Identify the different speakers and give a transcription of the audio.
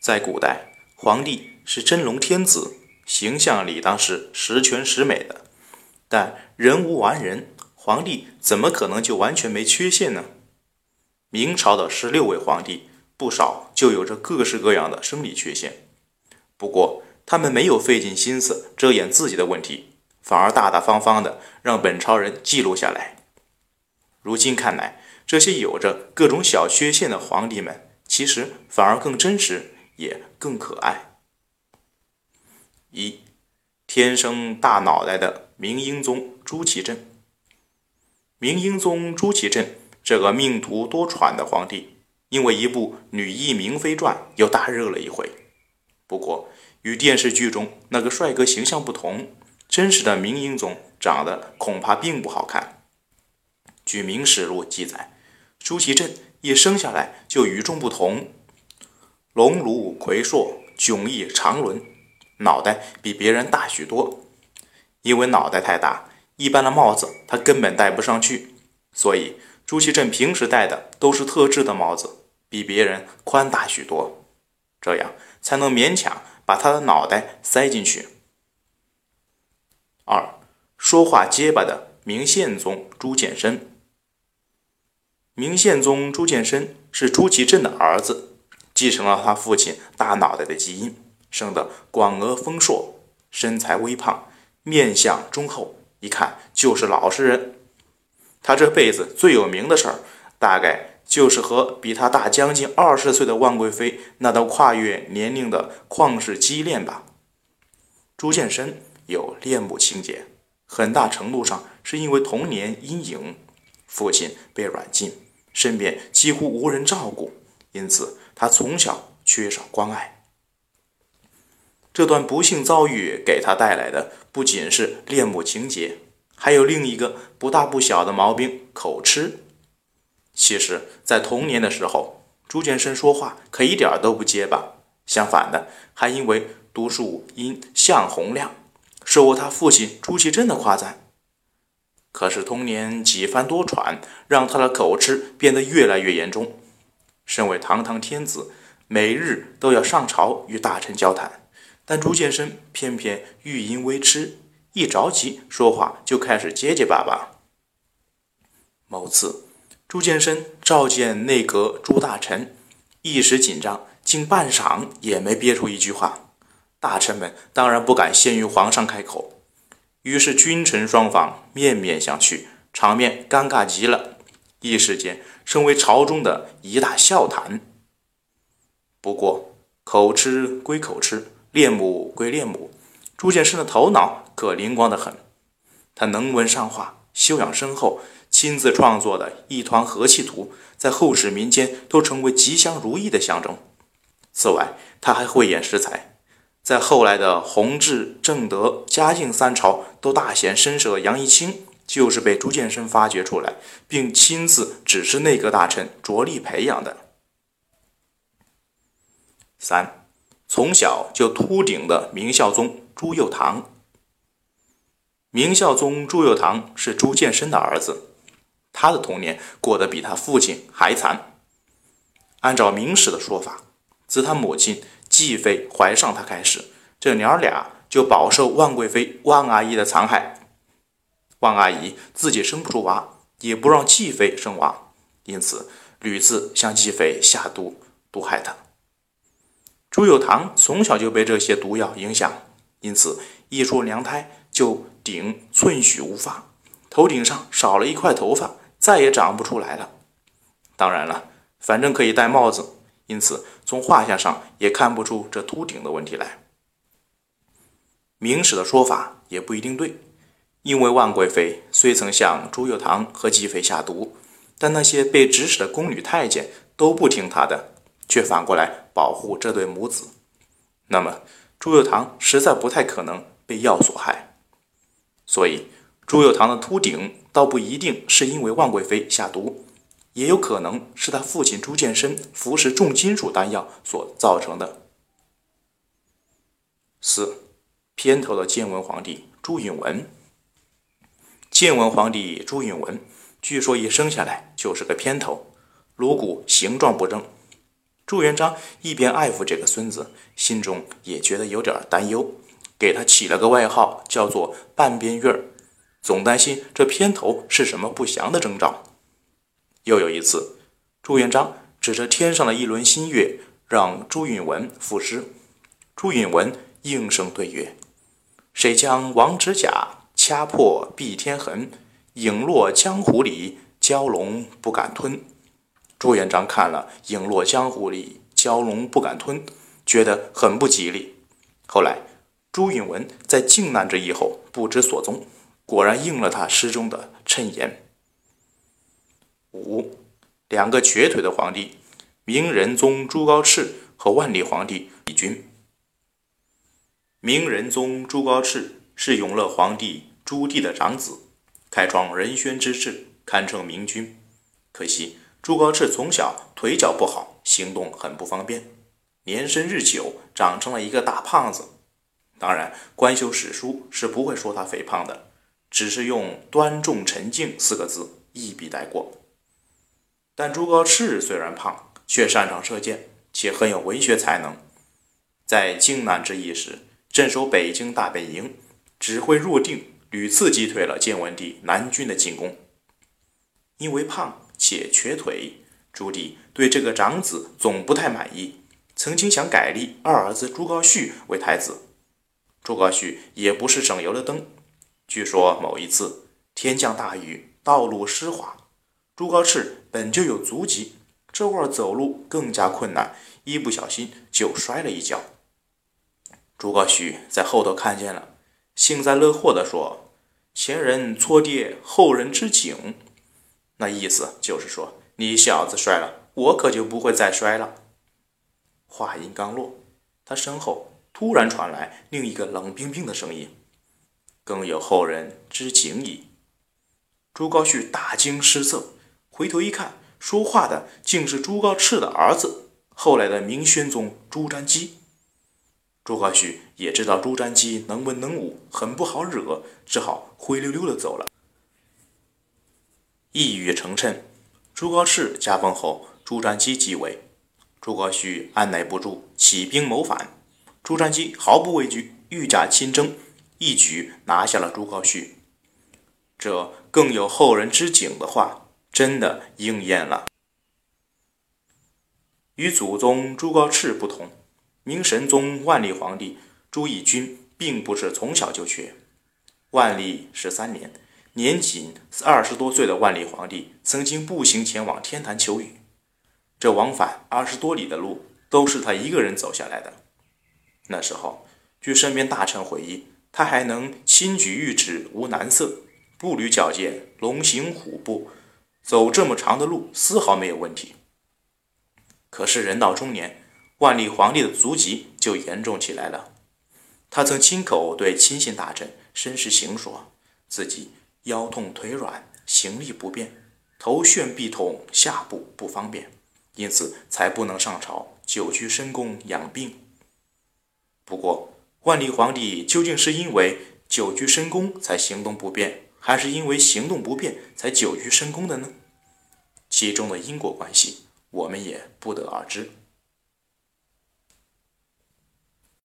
Speaker 1: 在古代，皇帝是真龙天子，形象理当是十全十美的。但人无完人，皇帝怎么可能就完全没缺陷呢？明朝的十六位皇帝，不少就有着各式各样的生理缺陷。不过，他们没有费尽心思遮掩自己的问题，反而大大方方的让本朝人记录下来。如今看来，这些有着各种小缺陷的皇帝们，其实反而更真实。也更可爱。一，天生大脑袋的明英宗朱祁镇。明英宗朱祁镇这个命途多舛的皇帝，因为一部《女医明妃传》又大热了一回。不过，与电视剧中那个帅哥形象不同，真实的明英宗长得恐怕并不好看。据《明史录》记载，朱祁镇一生下来就与众不同。龙颅魁硕，迥异长伦，脑袋比别人大许多。因为脑袋太大，一般的帽子他根本戴不上去，所以朱祁镇平时戴的都是特制的帽子，比别人宽大许多，这样才能勉强把他的脑袋塞进去。二，说话结巴的明宪宗朱见深。明宪宗朱见深是朱祁镇的儿子。继承了他父亲大脑袋的基因，生得广额丰硕，身材微胖，面相忠厚，一看就是老实人。他这辈子最有名的事儿，大概就是和比他大将近二十岁的万贵妃那道跨越年龄的旷世激恋吧。朱见深有恋母情节，很大程度上是因为童年阴影，父亲被软禁，身边几乎无人照顾，因此。他从小缺少关爱，这段不幸遭遇给他带来的不仅是恋母情节，还有另一个不大不小的毛病——口吃。其实，在童年的时候，朱见深说话可一点都不结巴，相反的，还因为读书音像洪亮，受过他父亲朱祁镇的夸赞。可是童年几番多舛，让他的口吃变得越来越严重。身为堂堂天子，每日都要上朝与大臣交谈，但朱见深偏偏欲淫微痴，一着急说话就开始结结巴巴。某次，朱见深召见内阁诸大臣，一时紧张，竟半晌也没憋出一句话。大臣们当然不敢先于皇上开口，于是君臣双方面面相觑，场面尴尬极了。一时间，成为朝中的一大笑谈。不过，口吃归口吃，恋母归恋母，朱见深的头脑可灵光的很。他能文善画，修养深厚，亲自创作的一团和气图，在后世民间都成为吉祥如意的象征。此外，他还慧眼识才，在后来的弘治、正德、嘉靖三朝都大显身手的杨一清。就是被朱见深发掘出来，并亲自指示内阁大臣着力培养的。三，从小就秃顶的明孝宗朱佑樘。明孝宗朱佑樘是朱见深的儿子，他的童年过得比他父亲还惨。按照明史的说法，自他母亲继妃怀上他开始，这娘儿俩就饱受万贵妃万阿姨的残害。万阿姨自己生不出娃，也不让继妃生娃，因此屡次向继妃下毒毒害她。朱有堂从小就被这些毒药影响，因此一出娘胎就顶寸许无发，头顶上少了一块头发，再也长不出来了。当然了，反正可以戴帽子，因此从画像上也看不出这秃顶的问题来。明史的说法也不一定对。因为万贵妃虽曾向朱佑樘和继妃下毒，但那些被指使的宫女太监都不听她的，却反过来保护这对母子。那么朱佑樘实在不太可能被药所害，所以朱佑樘的秃顶倒不一定是因为万贵妃下毒，也有可能是他父亲朱见深服食重金属丹药所造成的。四，偏头的建文皇帝朱允文。建文皇帝朱允文，据说一生下来就是个偏头，颅骨形状不正。朱元璋一边爱抚这个孙子，心中也觉得有点担忧，给他起了个外号，叫做“半边月儿”，总担心这偏头是什么不祥的征兆。又有一次，朱元璋指着天上的一轮新月，让朱允文赋诗。朱允文应声对曰：“谁将王指甲掐破碧天痕？影落江湖里，蛟龙不敢吞。”朱元璋看了“影落江湖里，蛟龙不敢吞”，觉得很不吉利。后来，朱允文在靖难之役后不知所踪，果然应了他诗中的谶言。五，两个瘸腿的皇帝，明仁宗朱高炽和万历皇帝李军。明仁宗朱高炽是永乐皇帝朱棣的长子，开创仁宣之治，堪称明君。可惜。朱高炽从小腿脚不好，行动很不方便，年深日久，长成了一个大胖子。当然，官修史书是不会说他肥胖的，只是用“端重沉静”四个字一笔带过。但朱高炽虽然胖，却擅长射箭，且很有文学才能。在靖难之役时，镇守北京大本营，指挥若定，屡次击退了建文帝南军的进攻。因为胖。且瘸腿，朱棣对这个长子总不太满意，曾经想改立二儿子朱高煦为太子。朱高煦也不是省油的灯。据说某一次天降大雨，道路湿滑，朱高炽本就有足疾，这会儿走路更加困难，一不小心就摔了一跤。朱高煦在后头看见了，幸灾乐祸地说：“前人搓跌，后人之井。”那意思就是说，你小子摔了，我可就不会再摔了。话音刚落，他身后突然传来另一个冷冰冰的声音：“更有后人之景矣。”朱高煦大惊失色，回头一看，说话的竟是朱高炽的儿子，后来的明宣宗朱瞻基。朱高煦也知道朱瞻基能文能武，很不好惹，只好灰溜溜的走了。一语成谶，朱高炽驾崩后，朱瞻基继位。朱高煦按耐不住，起兵谋反。朱瞻基毫不畏惧，御驾亲征，一举拿下了朱高煦。这更有后人之景的话，真的应验了。与祖宗朱高炽不同，明神宗万历皇帝朱翊钧并不是从小就学。万历十三年。年仅二十多岁的万历皇帝曾经步行前往天坛求雨，这往返二十多里的路都是他一个人走下来的。那时候，据身边大臣回忆，他还能轻举玉指无难色，步履矫健，龙行虎步，走这么长的路丝毫没有问题。可是人到中年，万历皇帝的足疾就严重起来了。他曾亲口对亲信大臣申时行说，自己。腰痛腿软，行力不便，头眩臂痛，下步不方便，因此才不能上朝，久居深宫养病。不过，万历皇帝究竟是因为久居深宫才行动不便，还是因为行动不便才久居深宫的呢？其中的因果关系，我们也不得而知。